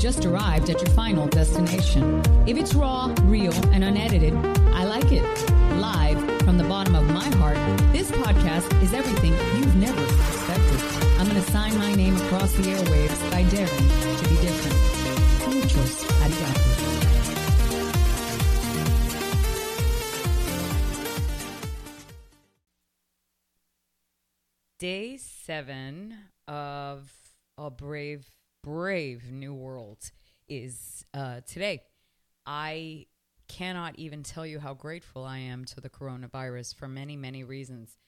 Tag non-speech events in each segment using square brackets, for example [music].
just arrived at your final destination. If it's raw, real, and unedited, I like it. Live heart, this podcast is everything you've never expected. I'm going to sign my name across the airwaves by daring to be different. Muchos arigato. Day seven of a brave, brave new world is uh, today. I cannot even tell you how grateful I am to the coronavirus for many, many reasons.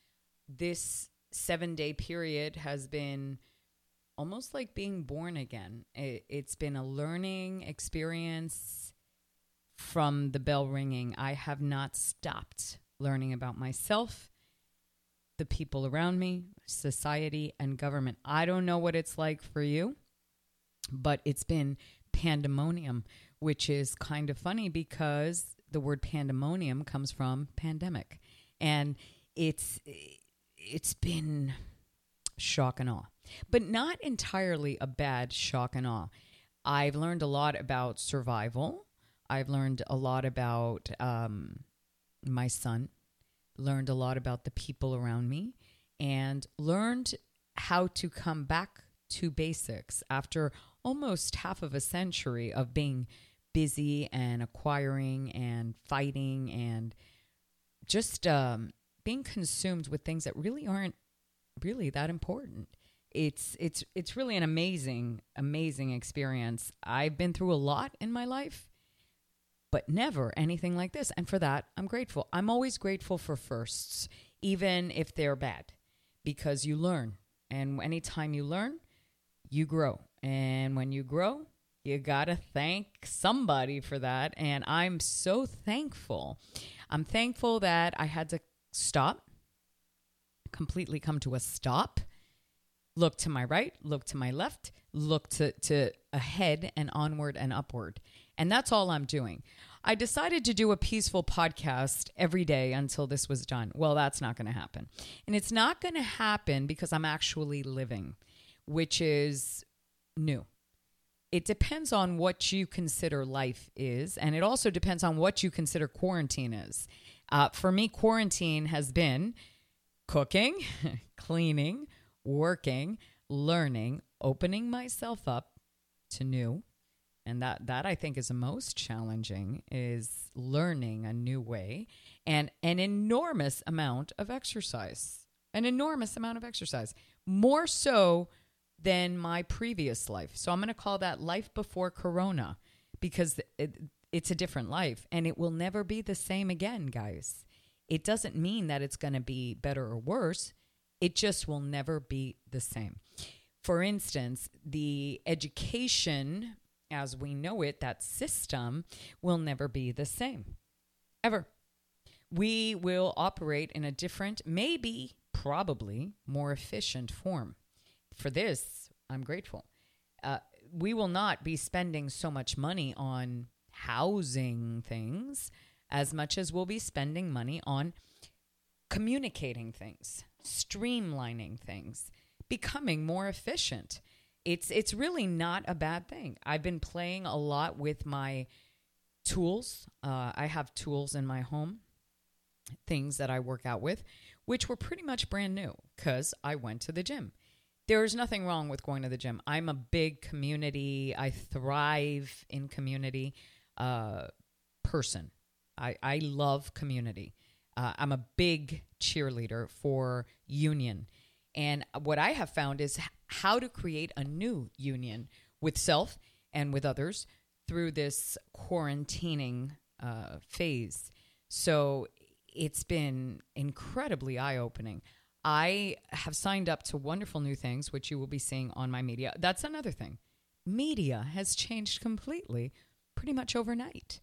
This seven day period has been almost like being born again. It, it's been a learning experience from the bell ringing. I have not stopped learning about myself the people around me, society, and government. I don't know what it's like for you, but it's been pandemonium, which is kind of funny because the word pandemonium comes from pandemic. And it's it's been shock and awe, but not entirely a bad shock and awe. I've learned a lot about survival. I've learned a lot about um, my son learned a lot about the people around me, and learned how to come back to basics after almost half of a century of being busy and acquiring and fighting and just um, being consumed with things that really aren't really that important. It's it's it's really an amazing amazing experience. I've been through a lot in my life but never anything like this. And for that, I'm grateful. I'm always grateful for firsts, even if they're bad, because you learn. And anytime you learn, you grow. And when you grow, you got to thank somebody for that. And I'm so thankful. I'm thankful that I had to stop, completely come to a stop, look to my right, look to my left, look to, to ahead and onward and upward. And that's all I'm doing. I decided to do a peaceful podcast every day until this was done. Well, that's not going to happen. And it's not going to happen because I'm actually living, which is new. It depends on what you consider life is, and it also depends on what you consider quarantine is. Uh, for me, quarantine has been cooking, [laughs] cleaning, working, learning, opening myself up to new and that that I think is the most challenging is learning a new way and an enormous amount of exercise. An enormous amount of exercise. More so than my previous life. So I'm going to call that life before corona because it, it's a different life and it will never be the same again, guys. It doesn't mean that it's going to be better or worse. It just will never be the same. For instance, the education as we know it, that system will never be the same. Ever. We will operate in a different, maybe, probably more efficient form. For this, I'm grateful. Uh, we will not be spending so much money on housing things as much as we'll be spending money on communicating things, streamlining things, becoming more efficient it's it's really not a bad thing. I've been playing a lot with my tools. Uh, I have tools in my home, things that I work out with, which were pretty much brand new because I went to the gym. There's nothing wrong with going to the gym. I'm a big community. I thrive in community uh, person. I, I love community. Uh, I'm a big cheerleader for union. And what I have found is how to create a new union with self and with others through this quarantining uh, phase. So it's been incredibly eye opening. I have signed up to wonderful new things, which you will be seeing on my media. That's another thing. Media has changed completely pretty much overnight.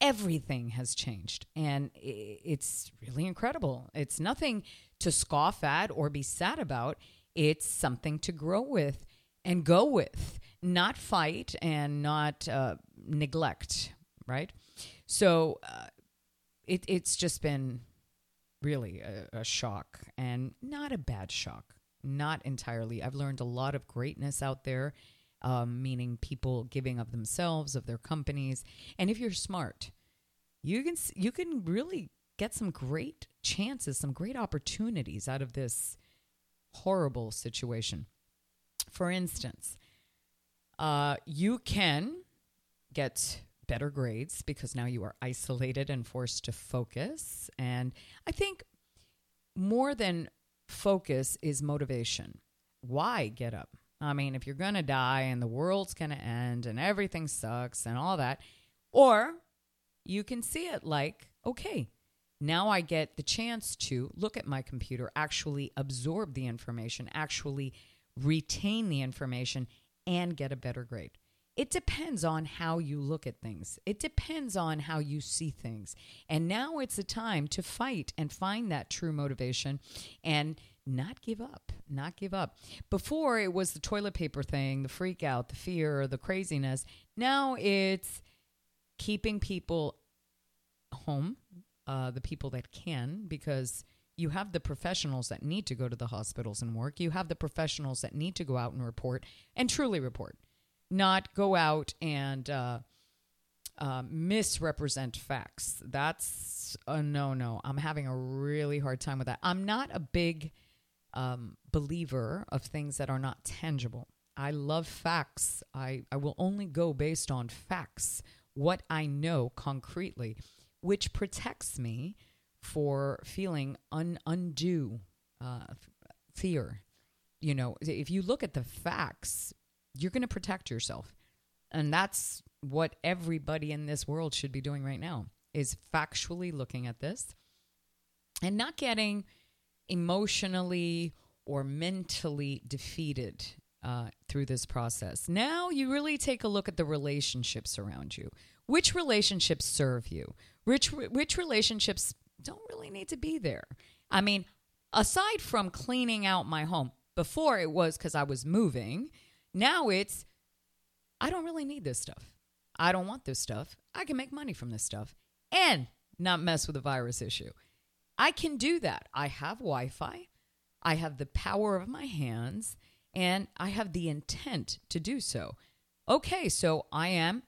everything has changed and it's really incredible. It's nothing to scoff at or be sad about. It's something to grow with and go with, not fight and not uh, neglect, right? So uh, it, it's just been really a, a shock and not a bad shock, not entirely. I've learned a lot of greatness out there um, meaning people giving of themselves, of their companies. And if you're smart, you can you can really get some great chances, some great opportunities out of this horrible situation. For instance, uh, you can get better grades because now you are isolated and forced to focus. And I think more than focus is motivation. Why get up? I mean, if you're going to die and the world's going to end and everything sucks and all that, or you can see it like, okay, now I get the chance to look at my computer, actually absorb the information, actually retain the information, and get a better grade. It depends on how you look at things. It depends on how you see things. And now it's a time to fight and find that true motivation and not give up, not give up. Before it was the toilet paper thing, the freak out, the fear, the craziness. Now it's keeping people home, uh, the people that can, because you have the professionals that need to go to the hospitals and work. You have the professionals that need to go out and report and truly report, not go out and uh, uh, misrepresent facts. That's a no no. I'm having a really hard time with that. I'm not a big um, believer of things that are not tangible. I love facts. I, I will only go based on facts, what I know concretely, which protects me for feeling un, undue uh, fear. You know, if you look at the facts, you're going to protect yourself. And that's what everybody in this world should be doing right now is factually looking at this and not getting emotionally or mentally defeated uh, through this process. Now you really take a look at the relationships around you. Which relationships serve you? Which which relationships don't really need to be there? I mean, aside from cleaning out my home, before it was because I was moving. Now it's I don't really need this stuff. I don't want this stuff. I can make money from this stuff and not mess with the virus issue. I can do that. I have Wi Fi, I have the power of my hands, and I have the intent to do so. Okay, so I am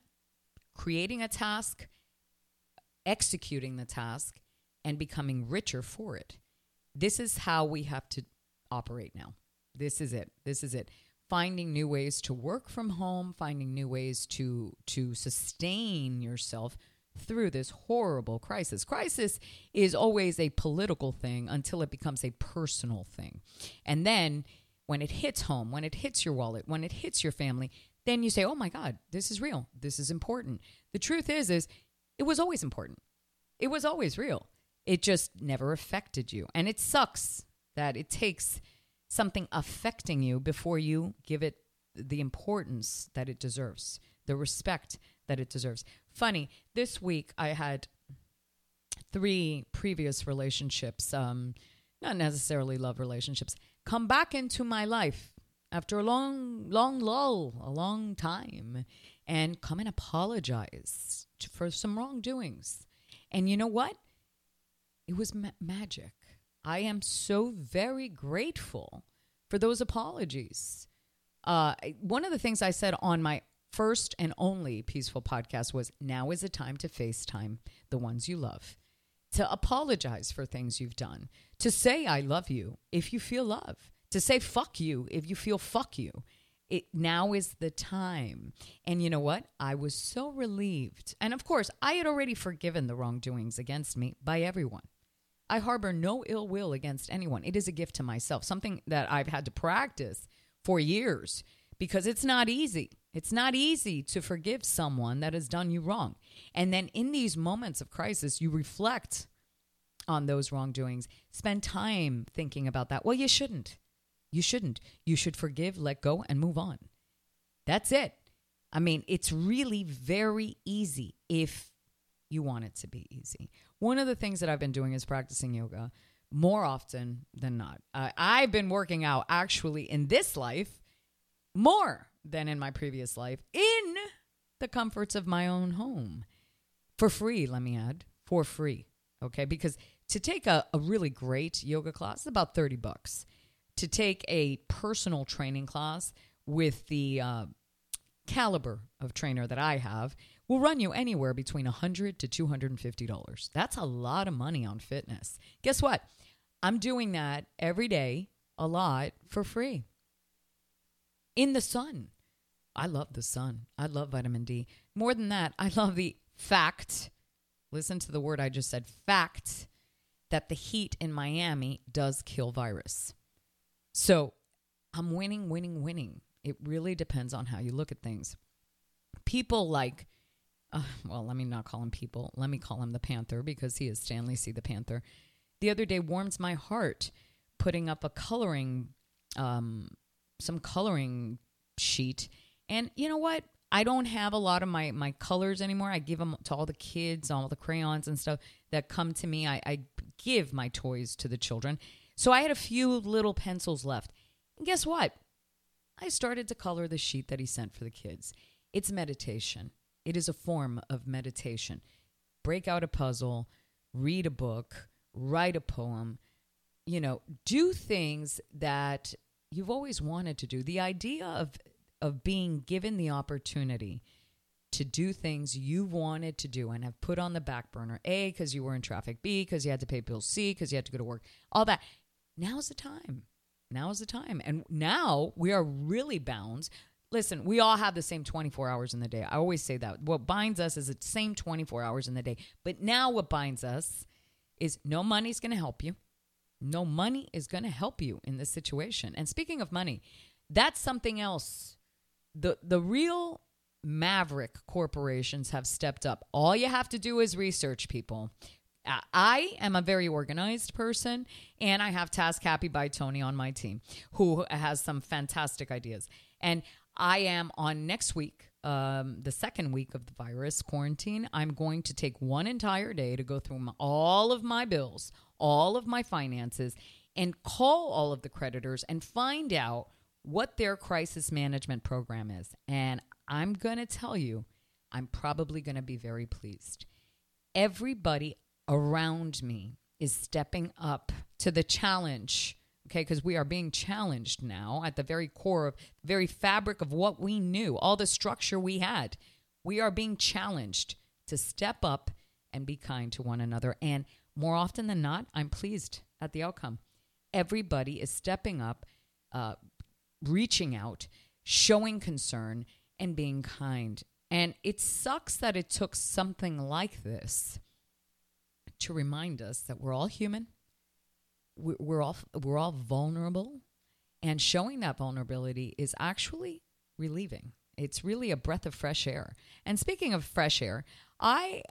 creating a task, executing the task, and becoming richer for it. This is how we have to operate now. This is it. This is it. Finding new ways to work from home, finding new ways to to sustain yourself through this horrible crisis. Crisis is always a political thing until it becomes a personal thing. And then when it hits home, when it hits your wallet, when it hits your family, then you say, "Oh my god, this is real. This is important." The truth is is it was always important. It was always real. It just never affected you. And it sucks that it takes something affecting you before you give it the importance that it deserves, the respect that it deserves. Funny, this week I had three previous relationships, um, not necessarily love relationships, come back into my life after a long, long lull, a long time, and come and apologize to, for some wrongdoings. And you know what? It was ma- magic. I am so very grateful for those apologies. Uh, one of the things I said on my first and only peaceful podcast was now is the time to FaceTime the ones you love, to apologize for things you've done, to say I love you if you feel love, to say fuck you if you feel fuck you. It now is the time. And you know what? I was so relieved. And of course, I had already forgiven the wrongdoings against me by everyone. I harbor no ill will against anyone. It is a gift to myself, something that I've had to practice for years because it's not easy. It's not easy to forgive someone that has done you wrong. And then in these moments of crisis, you reflect on those wrongdoings. Spend time thinking about that. Well, you shouldn't. You shouldn't. You should forgive, let go, and move on. That's it. I mean, it's really very easy if you want it to be easy. One of the things that I've been doing is practicing yoga more often than not. Uh, I've been working out actually in this life more than in my previous life in the comforts of my own home for free, let me add, for free. Okay. Because to take a, a really great yoga class is about 30 bucks. To take a personal training class with the uh, caliber of trainer that I have will run you anywhere between 100 to $250. That's a lot of money on fitness. Guess what? I'm doing that every day, a lot for free. In the sun. I love the sun. I love vitamin D. More than that, I love the fact. Listen to the word I just said fact that the heat in Miami does kill virus. So I'm winning, winning, winning. It really depends on how you look at things. People like, uh, well, let me not call him people. Let me call him the Panther because he is Stanley C. the Panther. The other day warms my heart putting up a coloring, um, some coloring sheet. And you know what? I don't have a lot of my my colors anymore. I give them to all the kids, all the crayons and stuff that come to me. I, I give my toys to the children. So I had a few little pencils left. And guess what? I started to color the sheet that he sent for the kids. It's meditation. It is a form of meditation. Break out a puzzle, read a book, write a poem, you know, do things that you've always wanted to do. The idea of of being given the opportunity to do things you've wanted to do and have put on the back burner. A because you were in traffic. B because you had to pay bills. C because you had to go to work. All that. Now's the time. Now is the time. And now we are really bound listen we all have the same 24 hours in the day i always say that what binds us is the same 24 hours in the day but now what binds us is no money's going to help you no money is going to help you in this situation and speaking of money that's something else the the real maverick corporations have stepped up. All you have to do is research people. Uh, I am a very organized person, and I have Task Happy by Tony on my team, who has some fantastic ideas. And I am on next week, um, the second week of the virus quarantine. I'm going to take one entire day to go through my, all of my bills, all of my finances, and call all of the creditors and find out what their crisis management program is. And I'm going to tell you, I'm probably going to be very pleased. Everybody around me is stepping up to the challenge, okay? Because we are being challenged now at the very core of very fabric of what we knew, all the structure we had. We are being challenged to step up and be kind to one another. And more often than not, I'm pleased at the outcome. Everybody is stepping up, uh, reaching out, showing concern, and being kind. And it sucks that it took something like this to remind us that we're all human. We're all we're all vulnerable, and showing that vulnerability is actually relieving. It's really a breath of fresh air. And speaking of fresh air, I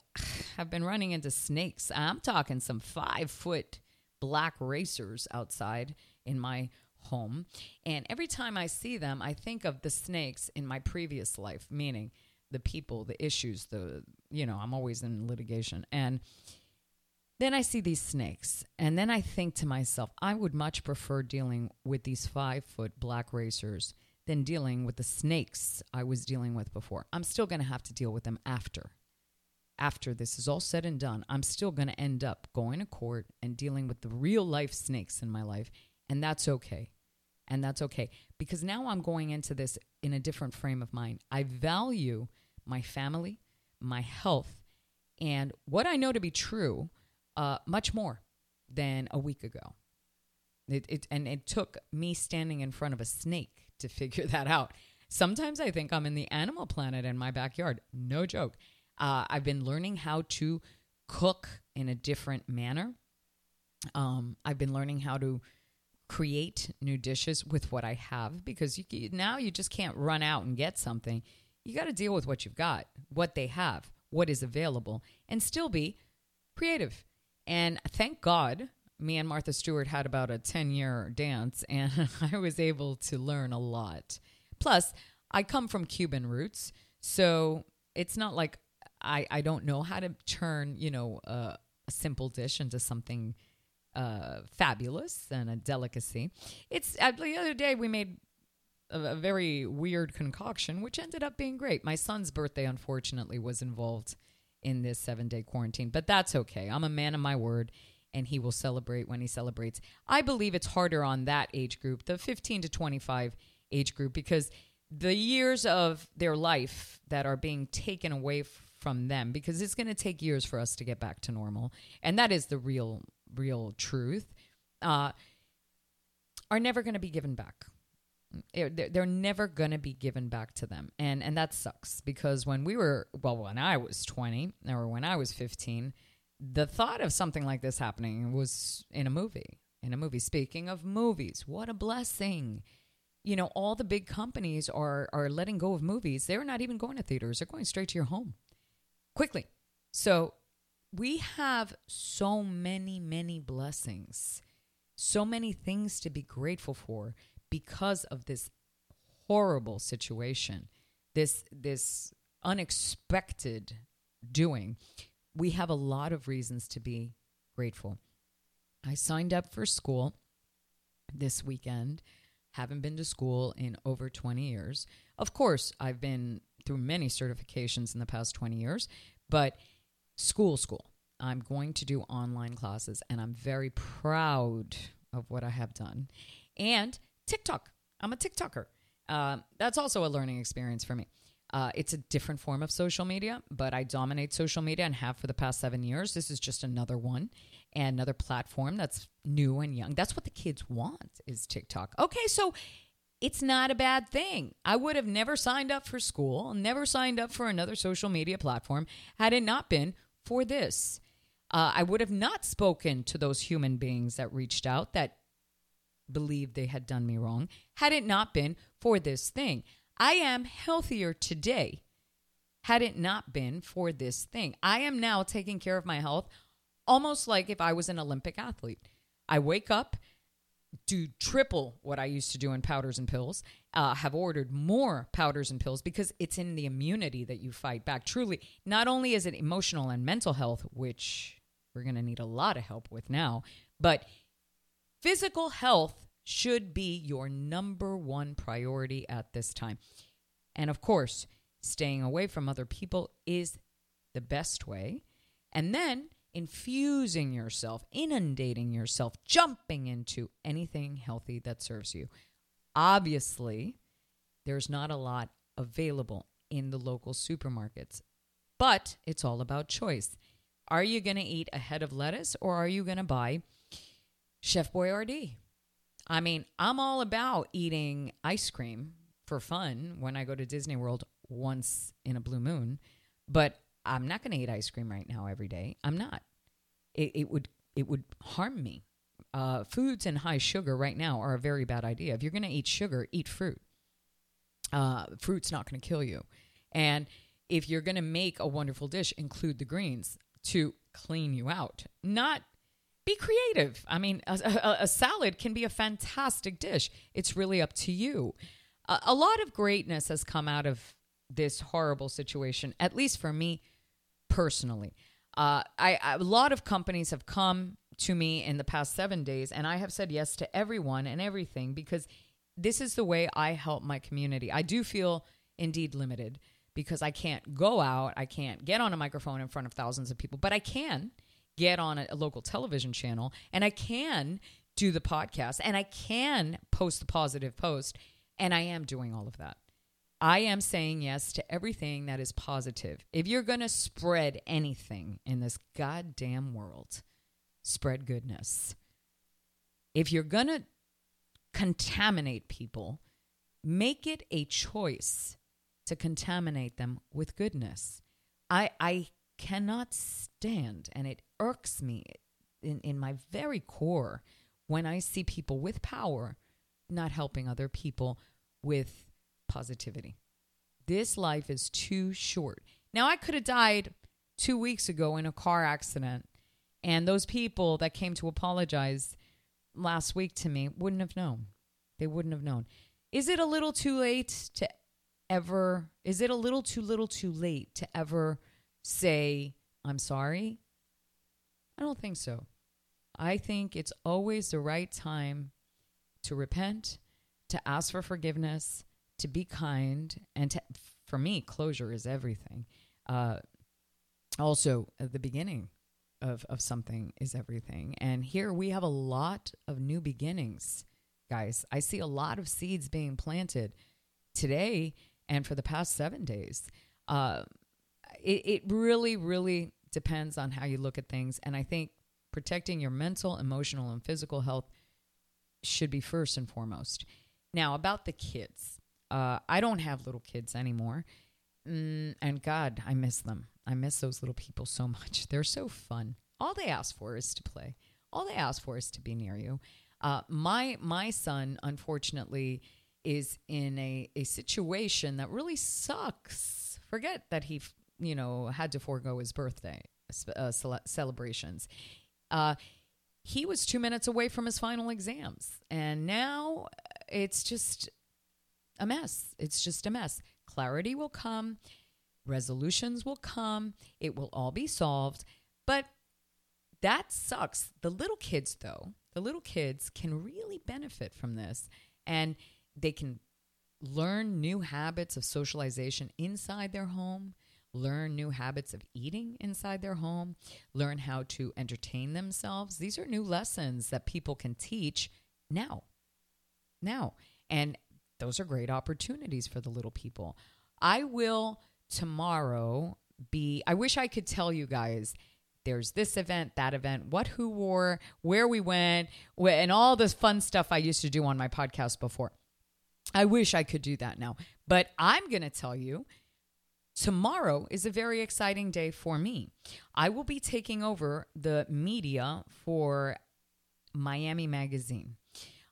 have been running into snakes. I'm talking some five foot black racers outside in my home. And every time I see them, I think of the snakes in my previous life, meaning the people, the issues, the, you know, I'm always in litigation. And then I see these snakes. And then I think to myself, I would much prefer dealing with these five foot black racers than dealing with the snakes I was dealing with before. I'm still going to have to deal with them after. After this is all said and done, I'm still going to end up going to court and dealing with the real life snakes in my life. And that's okay and that's okay because now I'm going into this in a different frame of mind. I value my family, my health, and what I know to be true uh, much more than a week ago. It, it, and it took me standing in front of a snake to [laughs] figure that out. Sometimes I think I'm in the animal planet in my backyard. No joke. Uh, I've been learning how to cook in a different manner. Um, I've been learning how to create new dishes with what I have because you, now you just can't run out and get something. You got to deal with what you've got, what they have, what is available, and still be creative. And thank God, me and Martha Stewart had about a 10 year dance, and [laughs] I was able to learn a lot. Plus, I come from Cuban roots, so it's not like I, I don't know how to turn, you know, a simple dish into something uh, fabulous and a delicacy. It's the other day we made a, a very weird concoction, which ended up being great. My son's birthday, unfortunately, was involved in this seven day quarantine, but that's okay. I'm a man of my word and he will celebrate when he celebrates. I believe it's harder on that age group, the 15 to 25 age group, because the years of their life that are being taken away from them, because it's going to take years for us to get back to normal. And that is the real, real truth, uh, are never going to be given back. They're never going to be given back to them. And, and that sucks because when we were, well, when I was 20 or when I was 15, the thought of something like this happening was in a movie. In a movie. Speaking of movies, what a blessing. You know, all the big companies are are letting go of movies. They're not even going to theaters. They're going straight to your home. Quickly. So, we have so many many blessings. So many things to be grateful for because of this horrible situation. This this unexpected doing we have a lot of reasons to be grateful. I signed up for school this weekend. Haven't been to school in over 20 years. Of course, I've been through many certifications in the past 20 years, but school, school. I'm going to do online classes and I'm very proud of what I have done. And TikTok. I'm a TikToker. Uh, that's also a learning experience for me. Uh, it's a different form of social media, but I dominate social media and have for the past seven years. This is just another one and another platform that's new and young. That's what the kids want is TikTok. Okay, so it's not a bad thing. I would have never signed up for school, never signed up for another social media platform had it not been for this. Uh, I would have not spoken to those human beings that reached out that believed they had done me wrong had it not been for this thing. I am healthier today had it not been for this thing. I am now taking care of my health almost like if I was an Olympic athlete. I wake up, do triple what I used to do in powders and pills, uh, have ordered more powders and pills because it's in the immunity that you fight back. Truly, not only is it emotional and mental health, which we're going to need a lot of help with now, but physical health should be your number one priority at this time. And of course, staying away from other people is the best way. And then infusing yourself, inundating yourself, jumping into anything healthy that serves you. Obviously, there's not a lot available in the local supermarkets, but it's all about choice. Are you going to eat a head of lettuce or are you going to buy Chef Boyardee? I mean, I'm all about eating ice cream for fun when I go to Disney World once in a blue moon, but I'm not going to eat ice cream right now every day. I'm not. It, it would it would harm me. Uh, foods and high sugar right now are a very bad idea. If you're going to eat sugar, eat fruit. Uh, fruit's not going to kill you. And if you're going to make a wonderful dish, include the greens to clean you out, not be creative. I mean, a, a, a, salad can be a fantastic dish. It's really up to you. A, a lot of greatness has come out of this horrible situation, at least for me personally. Uh, I, I, a lot of companies have come to me in the past seven days, and I have said yes to everyone and everything because this is the way I help my community. I do feel indeed limited because I can't go out, I can't get on a microphone in front of thousands of people, but I can get on a, a local television channel and I can do the podcast and I can post the positive post. And I am doing all of that. I am saying yes to everything that is positive. If you're going to spread anything in this goddamn world, spread goodness. If you're going to contaminate people, make it a choice to contaminate them with goodness. I, I cannot stand, and it irks me in, in my very core when I see people with power not helping other people with positivity. This life is too short. Now, I could have died two weeks ago in a car accident, and those people that came to apologize last week to me wouldn't have known. They wouldn't have known. Is it a little too late to ever, is it a little too little too late to ever say, I'm sorry? I don't think so. I think it's always the right time to repent, to ask for forgiveness, to be kind, and to, for me, closure is everything. Uh, also, the beginning of, of something is everything. And here we have a lot of new beginnings, guys. I see a lot of seeds being planted today and for the past seven days. Uh, it, it really, really depends on how you look at things. And I think protecting your mental, emotional, and physical health should be first and foremost. Now, about the kids, uh, I don't have little kids anymore. Mm, and God, I miss them. I miss those little people so much. [laughs] They're so fun. All they ask for is to play. All they ask for is to be near you. Uh, my my son, unfortunately, is in a, a situation that really sucks. Forget that he, you know, had to forego his birthday uh, celebrations. Uh, he was two minutes away from his final exams, and now it's just a mess. It's just a mess. Clarity will come, resolutions will come, it will all be solved. But that sucks. The little kids, though, the little kids can really benefit from this. And they can learn new habits of socialization inside their home, learn new habits of eating inside their home, learn how to entertain themselves. These are new lessons that people can teach now. Now. And those are great opportunities for the little people. I will tomorrow be, I wish I could tell you guys there's this event, that event, what who wore, where we went, and all this fun stuff I used to do on my podcast before. I wish I could do that now. But I'm going to tell you tomorrow is a very exciting day for me. I will be taking over the media for Miami Magazine.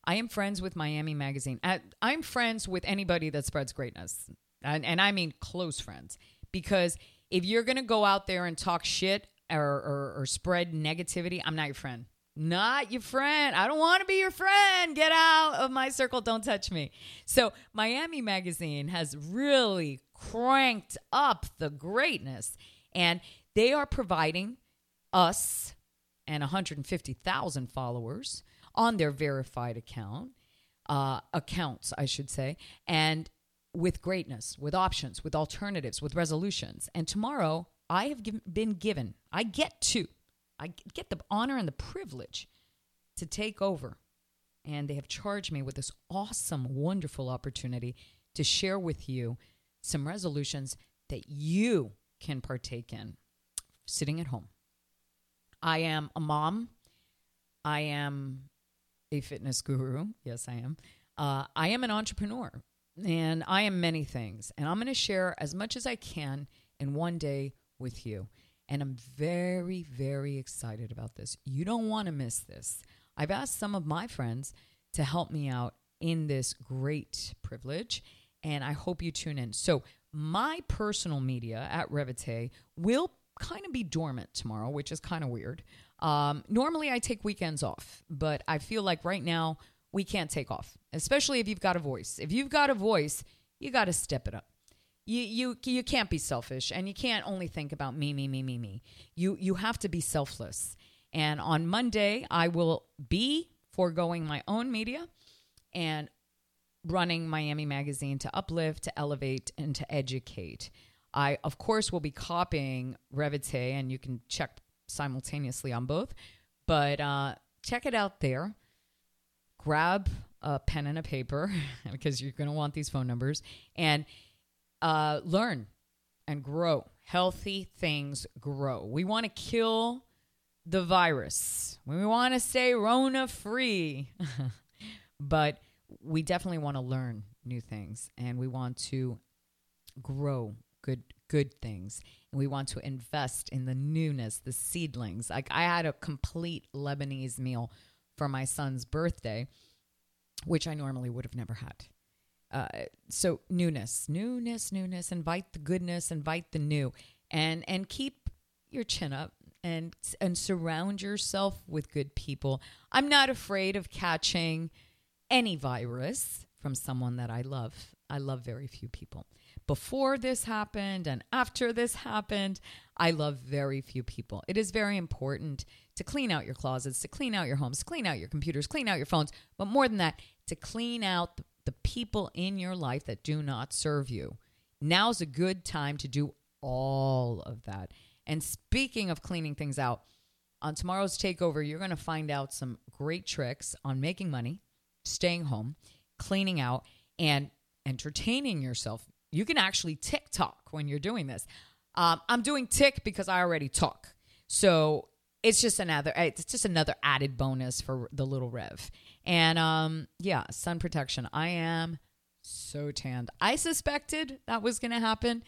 I am friends with Miami Magazine. I'm friends with anybody that spreads greatness. And, and I mean close friends. Because if you're going to go out there and talk shit or, or, or spread negativity, I'm not your friend. Not your friend. I don't want to be your friend. Get out of my circle. Don't touch me. So, Miami Magazine has really cranked up the greatness, and they are providing us and 150,000 followers on their verified account, uh, accounts, I should say, and with greatness, with options, with alternatives, with resolutions. And tomorrow, I have given, been given, I get to I get the honor and the privilege to take over. And they have charged me with this awesome, wonderful opportunity to share with you some resolutions that you can partake in sitting at home. I am a mom. I am a fitness guru. Yes, I am. Uh, I am an entrepreneur and I am many things. And I'm going to share as much as I can in one day with you. And I'm very, very excited about this. You don't want to miss this. I've asked some of my friends to help me out in this great privilege, and I hope you tune in. So, my personal media at Revite will kind of be dormant tomorrow, which is kind of weird. Um, normally, I take weekends off, but I feel like right now we can't take off, especially if you've got a voice. If you've got a voice, you got to step it up you you you can't be selfish and you can't only think about me me me me me. You you have to be selfless. And on monday i will be foregoing my own media and running miami magazine to uplift to elevate and to educate. I of course will be copying revite and you can check simultaneously on both. But uh, check it out there. Grab a pen and a paper [laughs] because you're going to want these phone numbers. And uh, learn and grow. Healthy things grow. We want to kill the virus. We want to stay Rona free. [laughs] but we definitely want to learn new things and we want to grow good good things and we want to invest in the newness the seedlings like i had a complete lebanese meal for my son's birthday which i normally would have never had uh, so newness, newness, newness. Invite the goodness, invite the new, and and keep your chin up and and surround yourself with good people. I'm not afraid of catching any virus from someone that I love. I love very few people. before this happened and after this happened. I love very few people. It is very important to clean out your closets, to clean out your homes, clean out your computers, clean out your phones, but more than that, to clean out the people in your life that do not serve you. Now's a good time to do all of that. And speaking of cleaning things out, on tomorrow's takeover, you're going to find out some great tricks on making money, staying home, cleaning out, and entertaining yourself. You can actually TikTok when you're doing this. Um, I'm doing tick because I already talk, so it's just another it's just another added bonus for the little Rev. And um, yeah, sun protection. I am so tanned. I suspected that was going to happen,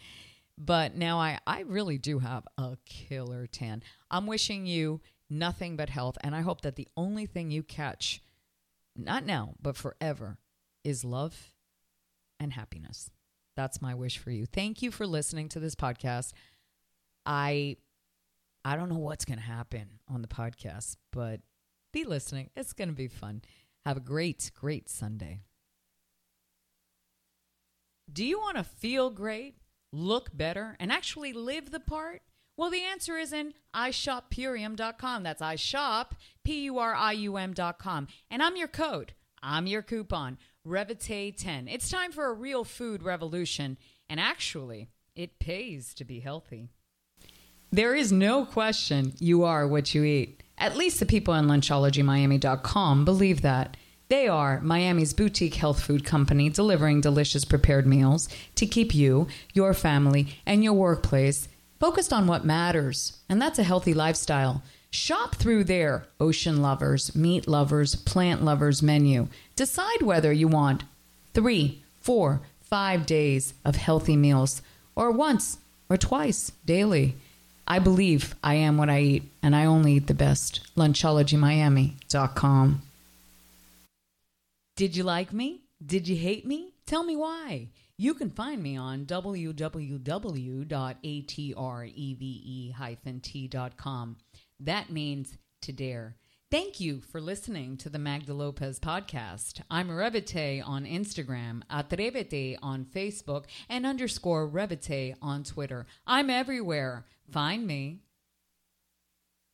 but now I I really do have a killer tan. I'm wishing you nothing but health, and I hope that the only thing you catch, not now but forever, is love and happiness. That's my wish for you. Thank you for listening to this podcast. I I don't know what's going to happen on the podcast, but be listening. It's going to be fun. Have a great, great Sunday. Do you want to feel great, look better, and actually live the part? Well, the answer is in ishoppurium.com. That's ishop, P U R I U M.com. And I'm your code, I'm your coupon. Revite 10. It's time for a real food revolution, and actually, it pays to be healthy. There is no question you are what you eat. At least the people on lunchologymiami.com believe that. They are Miami's boutique health food company delivering delicious prepared meals to keep you, your family, and your workplace focused on what matters, and that's a healthy lifestyle. Shop through their ocean lovers, meat lovers, plant lovers menu. Decide whether you want three, four, five days of healthy meals, or once or twice daily. I believe I am what I eat, and I only eat the best. LunchologyMiami.com. Did you like me? Did you hate me? Tell me why. You can find me on www.atreve-t.com. That means to dare. Thank you for listening to the Magda Lopez podcast. I'm Revite on Instagram, Atrevete on Facebook, and underscore Revite on Twitter. I'm everywhere. Find me.